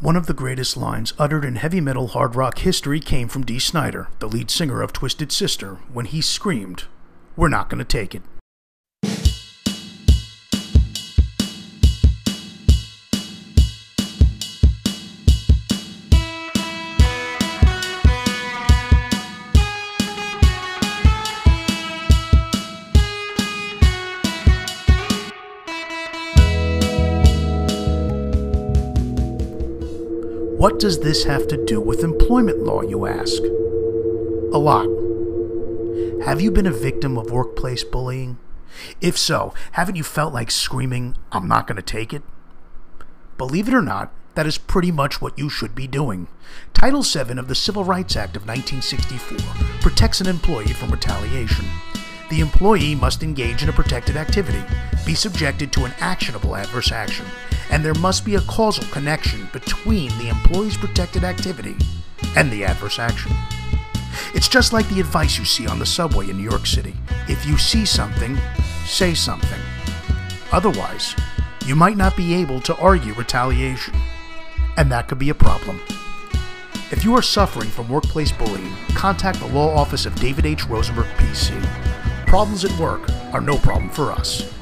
One of the greatest lines uttered in heavy metal hard rock history came from Dee Snider, the lead singer of Twisted Sister, when he screamed, We're not going to take it. What does this have to do with employment law, you ask? A lot. Have you been a victim of workplace bullying? If so, haven't you felt like screaming, I'm not going to take it? Believe it or not, that is pretty much what you should be doing. Title VII of the Civil Rights Act of 1964 protects an employee from retaliation. The employee must engage in a protected activity, be subjected to an actionable adverse action, and there must be a causal connection between the employee's protected activity and the adverse action. It's just like the advice you see on the subway in New York City. If you see something, say something. Otherwise, you might not be able to argue retaliation, and that could be a problem. If you are suffering from workplace bullying, contact the law office of David H. Rosenberg, PC. Problems at work are no problem for us.